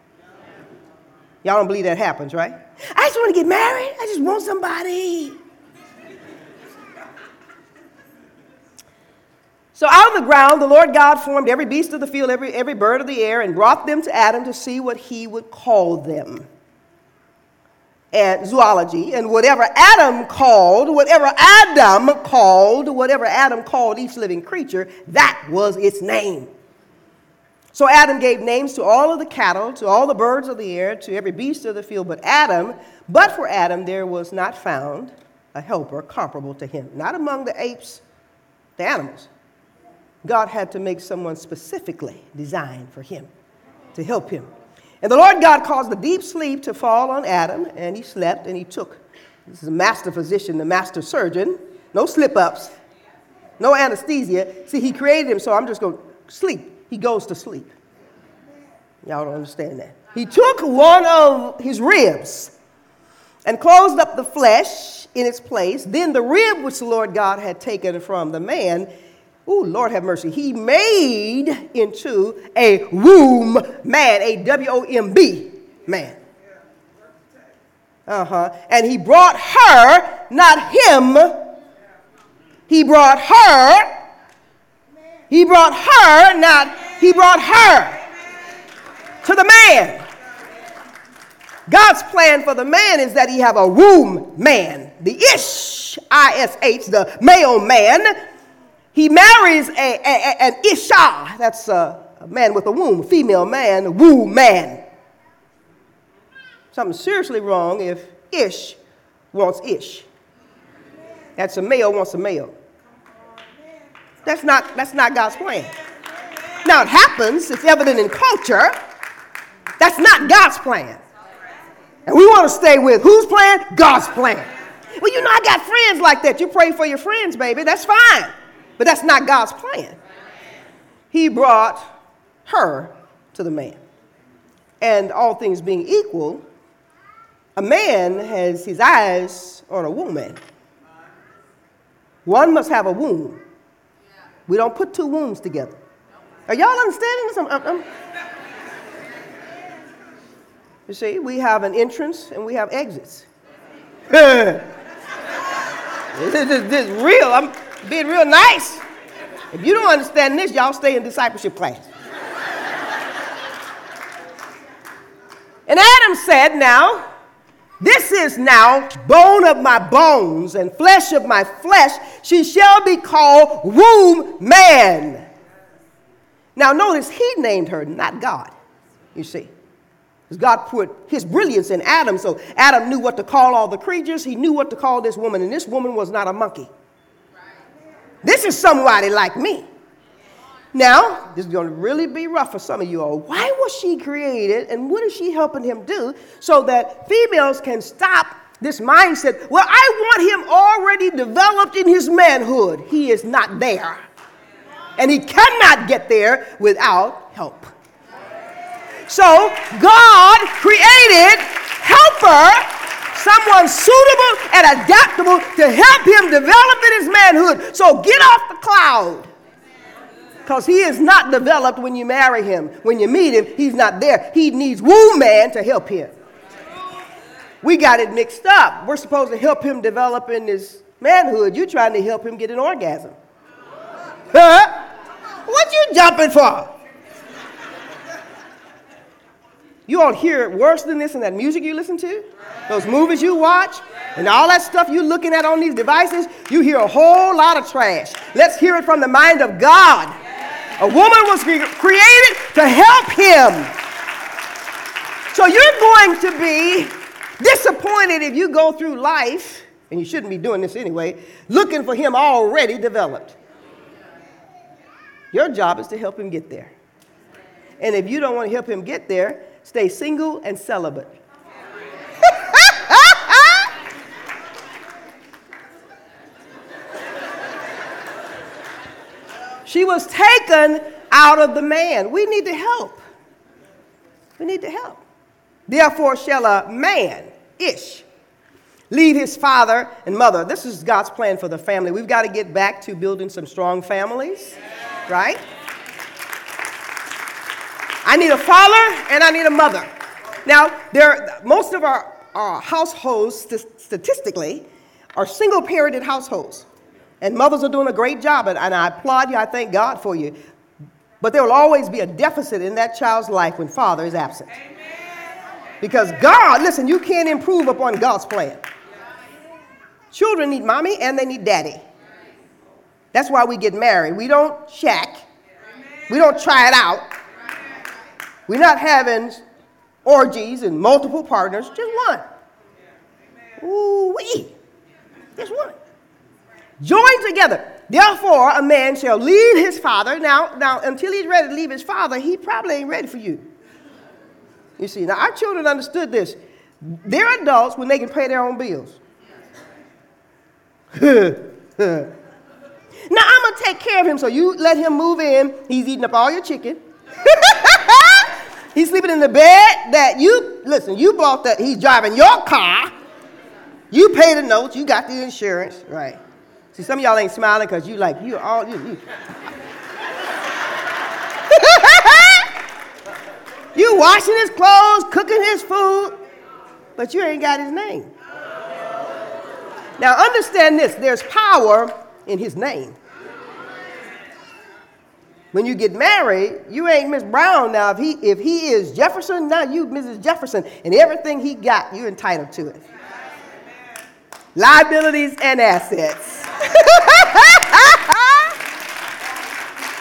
Y'all don't believe that happens, right? I just want to get married. I just want somebody. So out of the ground, the Lord God formed every beast of the field, every, every bird of the air, and brought them to Adam to see what he would call them. And zoology, and whatever Adam called, whatever Adam called, whatever Adam called each living creature, that was its name. So Adam gave names to all of the cattle, to all the birds of the air, to every beast of the field. But Adam, but for Adam, there was not found a helper comparable to him. Not among the apes, the animals. God had to make someone specifically designed for him to help him. And the Lord God caused the deep sleep to fall on Adam, and he slept and he took. This is a master physician, the master surgeon. No slip ups, no anesthesia. See, he created him, so I'm just going to sleep. He goes to sleep. Y'all don't understand that. He took one of his ribs and closed up the flesh in its place. Then the rib which the Lord God had taken from the man, oh, Lord have mercy, he made into a womb man, a W O M B man. Uh huh. And he brought her, not him, he brought her. He brought her, not he brought her to the man. God's plan for the man is that he have a womb man, the ish, I S H, the male man. He marries a, a, an isha, that's a, a man with a womb, female man, womb man. Something seriously wrong if ish wants ish. That's a male wants a male. That's not, that's not God's plan. Now it happens, it's evident in culture. That's not God's plan. And we want to stay with whose plan? God's plan. Well, you know, I got friends like that. You pray for your friends, baby. That's fine. But that's not God's plan. He brought her to the man. and all things being equal, a man has his eyes on a woman. One must have a womb. We don't put two wombs together. Are y'all understanding this? I'm, I'm, you see, we have an entrance and we have exits. this, is, this is real. I'm being real nice. If you don't understand this, y'all stay in discipleship class. and Adam said, Now, this is now bone of my bones and flesh of my flesh. She shall be called womb man. Now, notice he named her, not God, you see. Because God put his brilliance in Adam, so Adam knew what to call all the creatures. He knew what to call this woman, and this woman was not a monkey. This is somebody like me. Now, this is going to really be rough for some of you all. Why was she created and what is she helping him do so that females can stop this mindset? Well, I want him already developed in his manhood. He is not there. And he cannot get there without help. So, God created helper someone suitable and adaptable to help him develop in his manhood. So get off the cloud. Because he is not developed when you marry him. When you meet him, he's not there. He needs womb man to help him. We got it mixed up. We're supposed to help him develop in his manhood. You're trying to help him get an orgasm. Huh? What you jumping for? You don't hear it worse than this in that music you listen to, those movies you watch, and all that stuff you're looking at on these devices. You hear a whole lot of trash. Let's hear it from the mind of God. A woman was created to help him. So you're going to be disappointed if you go through life, and you shouldn't be doing this anyway, looking for him already developed. Your job is to help him get there. And if you don't want to help him get there, Stay single and celibate. she was taken out of the man. We need to help. We need to help. Therefore, shall a man, ish, leave his father and mother. This is God's plan for the family. We've got to get back to building some strong families, right? I need a father and I need a mother. Now, there, most of our, our households, st- statistically, are single parented households. And mothers are doing a great job, and, and I applaud you. I thank God for you. But there will always be a deficit in that child's life when father is absent. Because God, listen, you can't improve upon God's plan. Children need mommy and they need daddy. That's why we get married. We don't shack. We don't try it out. We're not having orgies and multiple partners, just one. Ooh, we. Just one. Join together. Therefore, a man shall leave his father. Now, now, until he's ready to leave his father, he probably ain't ready for you. You see, now our children understood this. They're adults when they can pay their own bills. now I'm gonna take care of him, so you let him move in. He's eating up all your chicken. He's sleeping in the bed that you, listen, you bought that, he's driving your car. You paid the notes, you got the insurance, right? See, some of y'all ain't smiling because you like, you all, you, you. you washing his clothes, cooking his food, but you ain't got his name. Now understand this, there's power in his name. When you get married, you ain't Miss Brown now. If he, if he is Jefferson, now you Mrs. Jefferson. And everything he got, you're entitled to it. Liabilities and assets.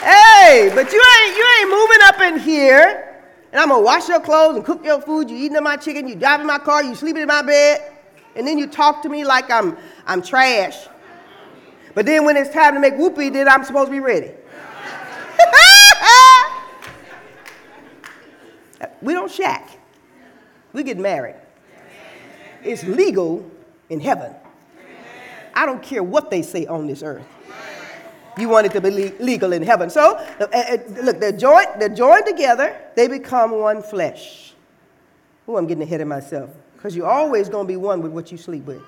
hey, but you ain't, you ain't moving up in here. And I'm gonna wash your clothes and cook your food. You eating my chicken, you driving my car, you sleeping in my bed. And then you talk to me like I'm, I'm trash. But then when it's time to make whoopee, then I'm supposed to be ready. We don't shack. We get married. It's legal in heaven. I don't care what they say on this earth. You want it to be legal in heaven. So, uh, uh, look, they're joined, they're joined together, they become one flesh. Oh, I'm getting ahead of myself. Because you're always going to be one with what you sleep with.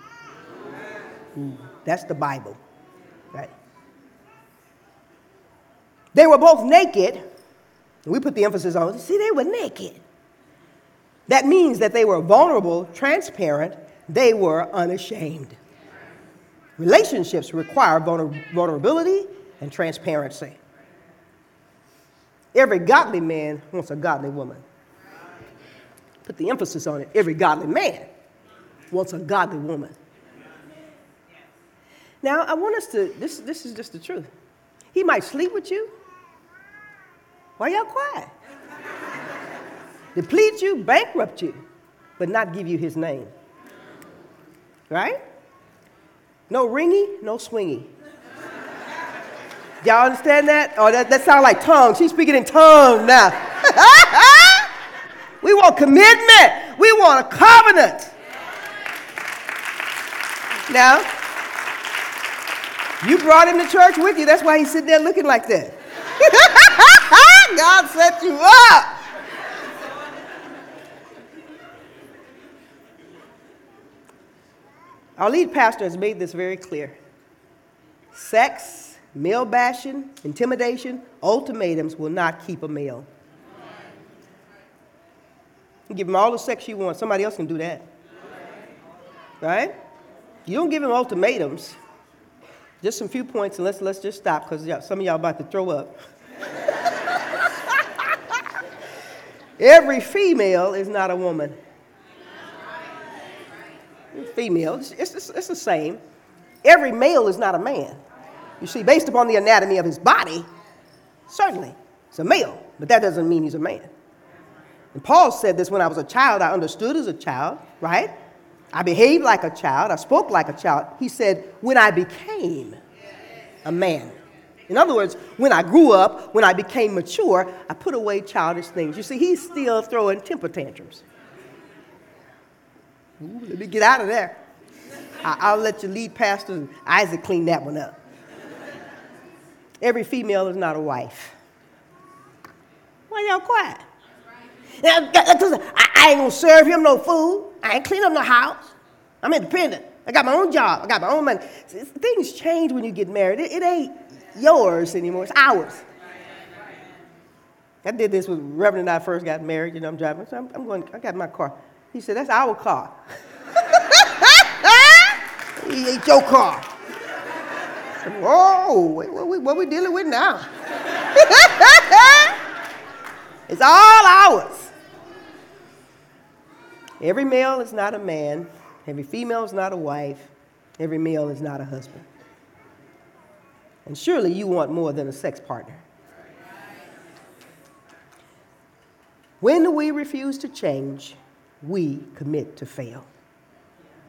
Ooh, that's the Bible, right? They were both naked. We put the emphasis on, see, they were naked. That means that they were vulnerable, transparent, they were unashamed. Relationships require vulnerability and transparency. Every godly man wants a godly woman. Put the emphasis on it. Every godly man wants a godly woman. Now, I want us to, this, this is just the truth. He might sleep with you. Why y'all quiet? Deplete you, bankrupt you, but not give you his name. Right? No ringy, no swingy. Y'all understand that? Oh, that, that sounds like tongues. She's speaking in tongues now. we want commitment. We want a covenant. Now, you brought him to church with you. That's why he's sitting there looking like that. God set you up. Our lead pastor has made this very clear. Sex, male bashing, intimidation, ultimatums will not keep a male. You give him all the sex you want, somebody else can do that. Right? You don't give him ultimatums. Just some few points, and let's, let's just stop because some of y'all about to throw up. Every female is not a woman female, it's, it's, it's the same. Every male is not a man. You see, based upon the anatomy of his body, certainly it's a male, but that doesn't mean he's a man. And Paul said this when I was a child, I understood as a child, right? I behaved like a child, I spoke like a child. He said, when I became a man. In other words, when I grew up, when I became mature, I put away childish things. You see, he's still throwing temper tantrums. Ooh, let me get out of there. I, will let your lead pastor Isaac clean that one up. Every female is not a wife. Why y'all quiet? I, I ain't gonna serve him no food. I ain't clean up no house. I'm independent. I got my own job. I got my own money. Things change when you get married. It, it ain't yours anymore. It's ours. I did this with Reverend and I first got married. You know, I'm driving. So I'm, I'm going. I got my car. He said, That's our car. he ate your car. Whoa, what, what, what we dealing with now? it's all ours. Every male is not a man, every female is not a wife, every male is not a husband. And surely you want more than a sex partner. When we refuse to change? we commit to fail.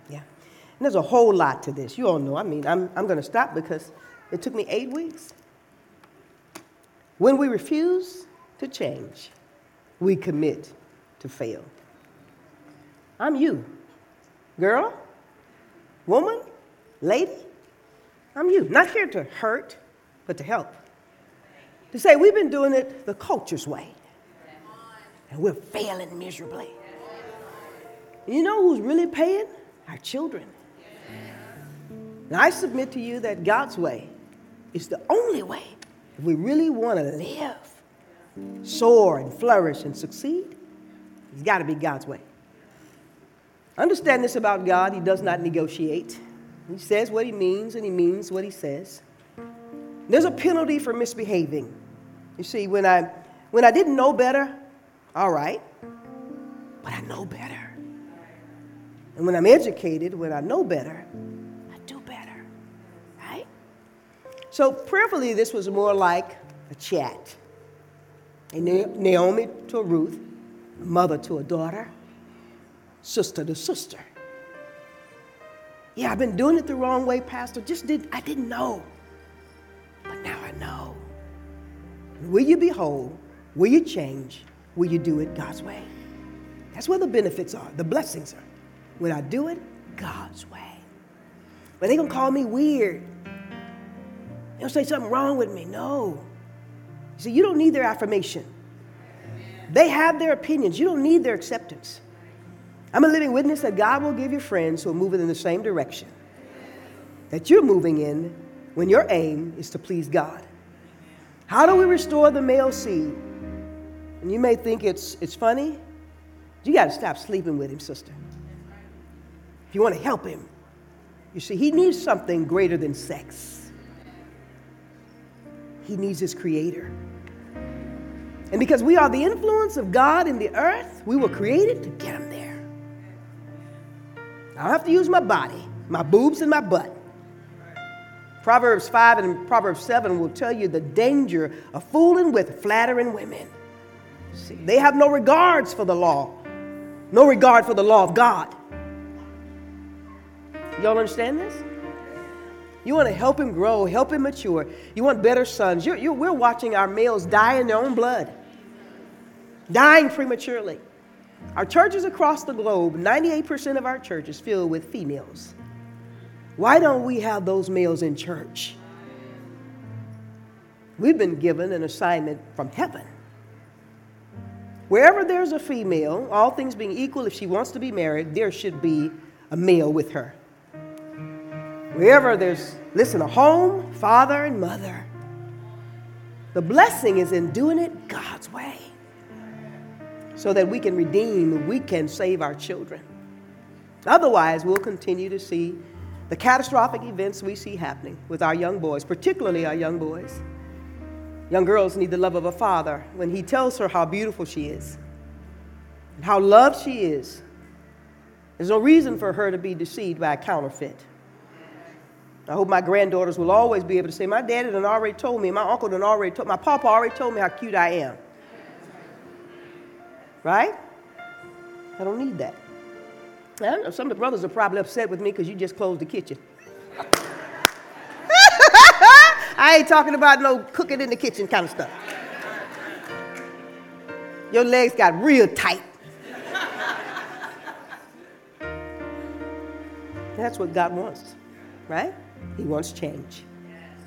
Yeah. And there's a whole lot to this. You all know. I mean, I'm, I'm going to stop because it took me eight weeks. When we refuse to change, we commit to fail. I'm you. Girl, woman, lady, I'm you. Not here to hurt, but to help. To say we've been doing it the culture's way, and we're failing miserably. You know who's really paying? Our children. And I submit to you that God's way is the only way if we really want to live, soar, and flourish and succeed. It's got to be God's way. Understand this about God He does not negotiate. He says what He means, and He means what He says. There's a penalty for misbehaving. You see, when I, when I didn't know better, all right, but I know better. And when I'm educated, when I know better, I do better. Right? So prayerfully, this was more like a chat. And Naomi to Ruth, mother to a daughter, sister to sister. Yeah, I've been doing it the wrong way, Pastor. Just did I didn't know. But now I know. Will you be whole? Will you change? Will you do it God's way? That's where the benefits are, the blessings are when I do it God's way. But they gonna call me weird. They'll say something wrong with me. No. See, you don't need their affirmation. They have their opinions. You don't need their acceptance. I'm a living witness that God will give you friends who are moving in the same direction that you're moving in when your aim is to please God. How do we restore the male seed? And you may think it's, it's funny. You got to stop sleeping with him, sister. If you want to help him, you see, he needs something greater than sex. He needs his creator. And because we are the influence of God in the earth, we were created to get him. I don't have to use my body, my boobs and my butt. Proverbs 5 and Proverbs 7 will tell you the danger of fooling with flattering women. See, they have no regards for the law, no regard for the law of God. Y'all understand this? You want to help him grow, help him mature. You want better sons. You're, you're, we're watching our males die in their own blood, dying prematurely. Our churches across the globe, 98% of our churches filled with females. Why don't we have those males in church? We've been given an assignment from heaven. Wherever there's a female, all things being equal, if she wants to be married, there should be a male with her. Wherever there's, listen, a home, father, and mother, the blessing is in doing it God's way so that we can redeem, we can save our children. Otherwise, we'll continue to see the catastrophic events we see happening with our young boys, particularly our young boys. Young girls need the love of a father when he tells her how beautiful she is and how loved she is. There's no reason for her to be deceived by a counterfeit. I hope my granddaughters will always be able to say, My daddy done already told me, my uncle done already told my papa already told me how cute I am. Right? I don't need that. I know, Some of the brothers are probably upset with me because you just closed the kitchen. I ain't talking about no cooking in the kitchen kind of stuff. Your legs got real tight. That's what God wants, right? He wants change.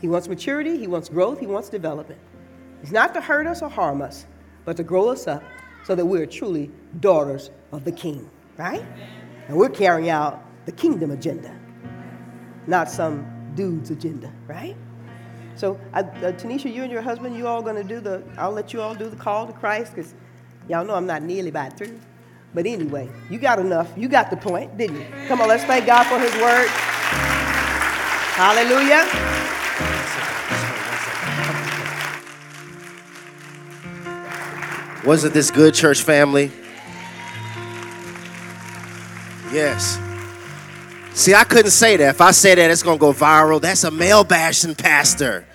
He wants maturity, He wants growth, He wants development. He's not to hurt us or harm us, but to grow us up so that we're truly daughters of the King, right? And we're carrying out the kingdom agenda, not some dude's agenda, right? So, uh, Tanisha, you and your husband, you all going to do the, I'll let you all do the call to Christ because y'all know I'm not nearly about through. But anyway, you got enough. You got the point, didn't you? Come on, let's thank God for his word. Hallelujah. Wasn't this good, church family? Yes. See, I couldn't say that. If I say that, it's going to go viral. That's a male bashing pastor.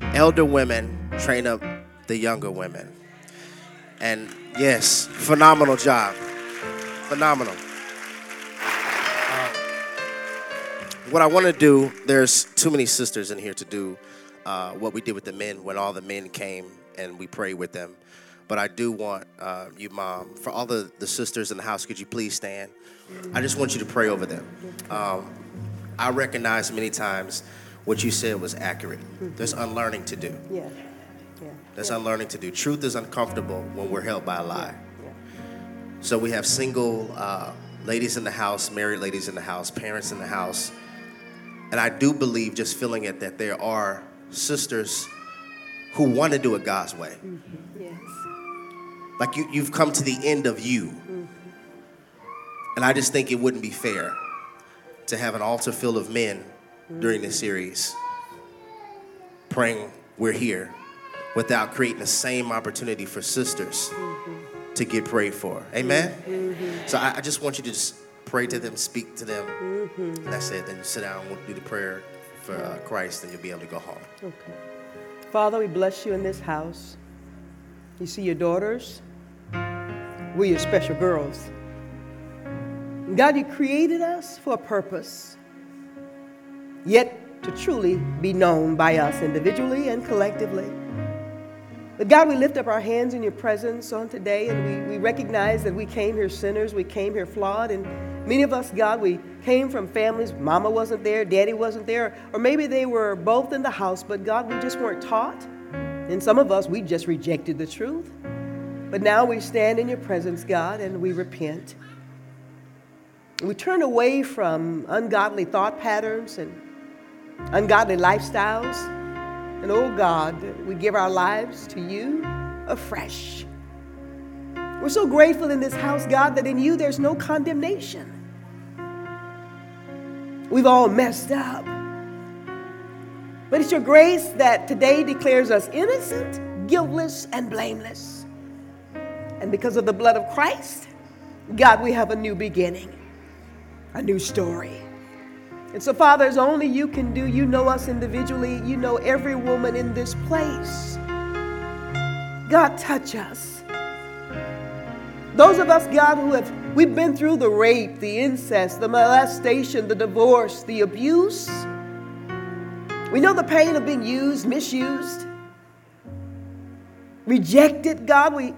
Elder women train up the younger women. And yes, phenomenal job. Phenomenal. Uh, what I want to do, there's too many sisters in here to do uh, what we did with the men when all the men came and we prayed with them. But I do want uh, you, Mom, for all the, the sisters in the house, could you please stand? I just want you to pray over them. Um, I recognize many times what you said was accurate. There's unlearning to do. Yeah. Yeah. There's yeah. unlearning to do. Truth is uncomfortable when we're held by a lie. Yeah. So we have single uh, ladies in the house, married ladies in the house, parents in the house. And I do believe, just feeling it, that there are sisters who want to do it God's way. Mm-hmm. Like you, you've come to the end of you. And I just think it wouldn't be fair to have an altar full of men during this series praying we're here without creating the same opportunity for sisters mm-hmm. to get prayed for. Amen? Mm-hmm. So I, I, just want you to just pray to them, speak to them. Mm-hmm. And that's it. Then you sit down and we'll do the prayer for uh, Christ, and you'll be able to go home. Okay. Father, we bless you in this house. You see your daughters. We're special girls. God, you created us for a purpose, yet to truly be known by us individually and collectively. But God, we lift up our hands in your presence on today, and we, we recognize that we came here sinners, we came here flawed, and many of us, God, we came from families, mama wasn't there, daddy wasn't there, or maybe they were both in the house, but God, we just weren't taught. And some of us, we just rejected the truth. But now we stand in your presence, God, and we repent. We turn away from ungodly thought patterns and ungodly lifestyles. And oh God, we give our lives to you afresh. We're so grateful in this house, God, that in you there's no condemnation. We've all messed up. But it's your grace that today declares us innocent, guiltless, and blameless. And because of the blood of Christ, God, we have a new beginning, a new story. And so, Father, as only you can do, you know us individually, you know every woman in this place. God, touch us. Those of us, God, who have we've been through the rape, the incest, the molestation, the divorce, the abuse. We know the pain of being used, misused, rejected. God, we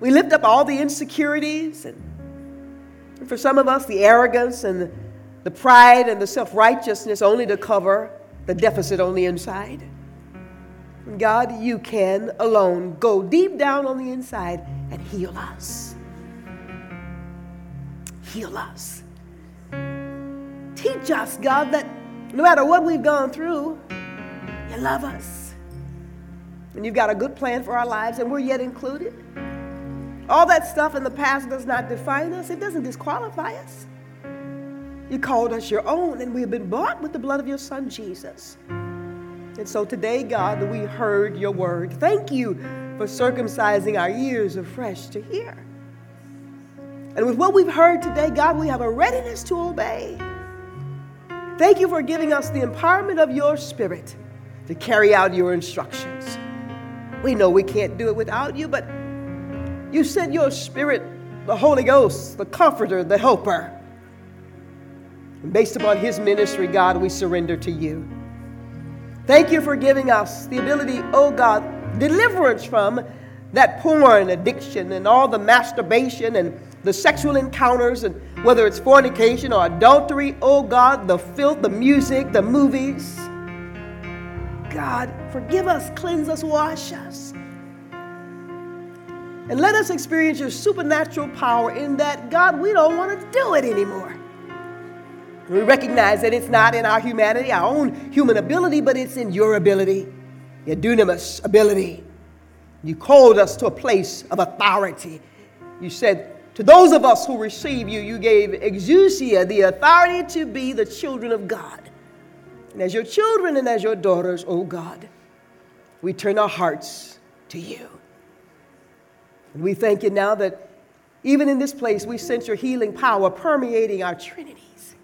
we lift up all the insecurities and, for some of us the arrogance and the, the pride and the self-righteousness only to cover the deficit on the inside. God, you can alone go deep down on the inside and heal us. Heal us. Teach us, God, that no matter what we've gone through, you love us. And you've got a good plan for our lives, and we're yet included. All that stuff in the past does not define us, it doesn't disqualify us. You called us your own, and we have been bought with the blood of your Son, Jesus. And so today, God, we heard your word. Thank you for circumcising our ears afresh to hear. And with what we've heard today, God, we have a readiness to obey. Thank you for giving us the empowerment of your spirit to carry out your instructions. We know we can't do it without you, but you sent your spirit, the Holy Ghost, the comforter, the helper. And based upon his ministry, God, we surrender to you. Thank you for giving us the ability, oh God, deliverance from that porn addiction and all the masturbation and the sexual encounters and whether it's fornication or adultery, oh God, the filth, the music, the movies. God, forgive us, cleanse us, wash us. And let us experience your supernatural power in that, God, we don't want to do it anymore. We recognize that it's not in our humanity, our own human ability, but it's in your ability, your dunamis ability. You called us to a place of authority. You said, to those of us who receive you, you gave exousia, the authority to be the children of God. And as your children and as your daughters, oh God, we turn our hearts to you. And we thank you now that even in this place, we sense your healing power permeating our trinities,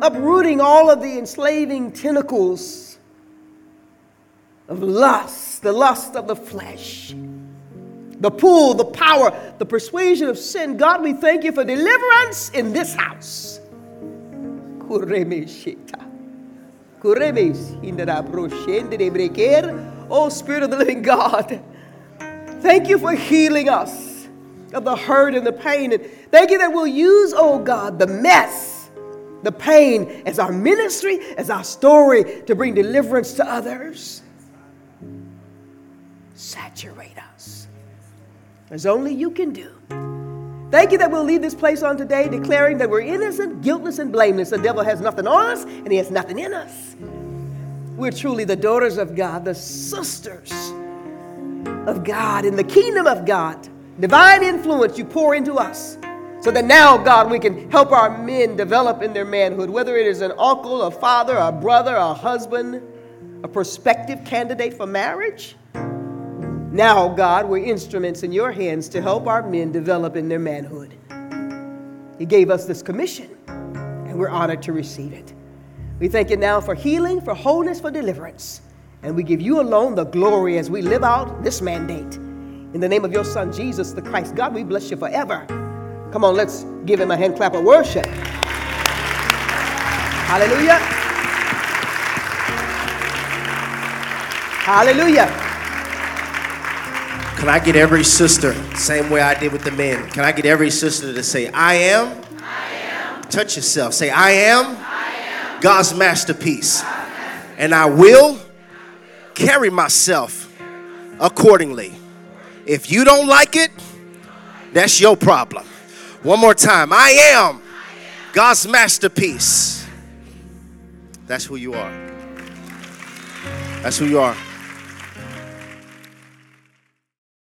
uprooting all of the enslaving tentacles of lust, the lust of the flesh, the pull, the power, the persuasion of sin. God, we thank you for deliverance in this house. Oh, Spirit of the living God, thank you for healing us of the hurt and the pain. And thank you that we'll use, oh God, the mess the pain as our ministry, as our story to bring deliverance to others. Saturate us as only you can do. Thank you that we'll leave this place on today declaring that we're innocent, guiltless, and blameless. The devil has nothing on us and he has nothing in us. We're truly the daughters of God, the sisters of God in the kingdom of God. Divine influence you pour into us so that now, God, we can help our men develop in their manhood, whether it is an uncle, a father, a brother, a husband, a prospective candidate for marriage. Now, God, we're instruments in your hands to help our men develop in their manhood. You gave us this commission, and we're honored to receive it. We thank you now for healing, for wholeness, for deliverance. And we give you alone the glory as we live out this mandate. In the name of your Son, Jesus the Christ, God, we bless you forever. Come on, let's give him a hand clap of worship. Hallelujah. Hallelujah. Can I get every sister, same way I did with the men, can I get every sister to say, I am? I am. Touch yourself. Say, I am, I am. God's masterpiece. God's masterpiece. And I will carry myself accordingly. If you don't like it, that's your problem. One more time. I am God's masterpiece. That's who you are. That's who you are.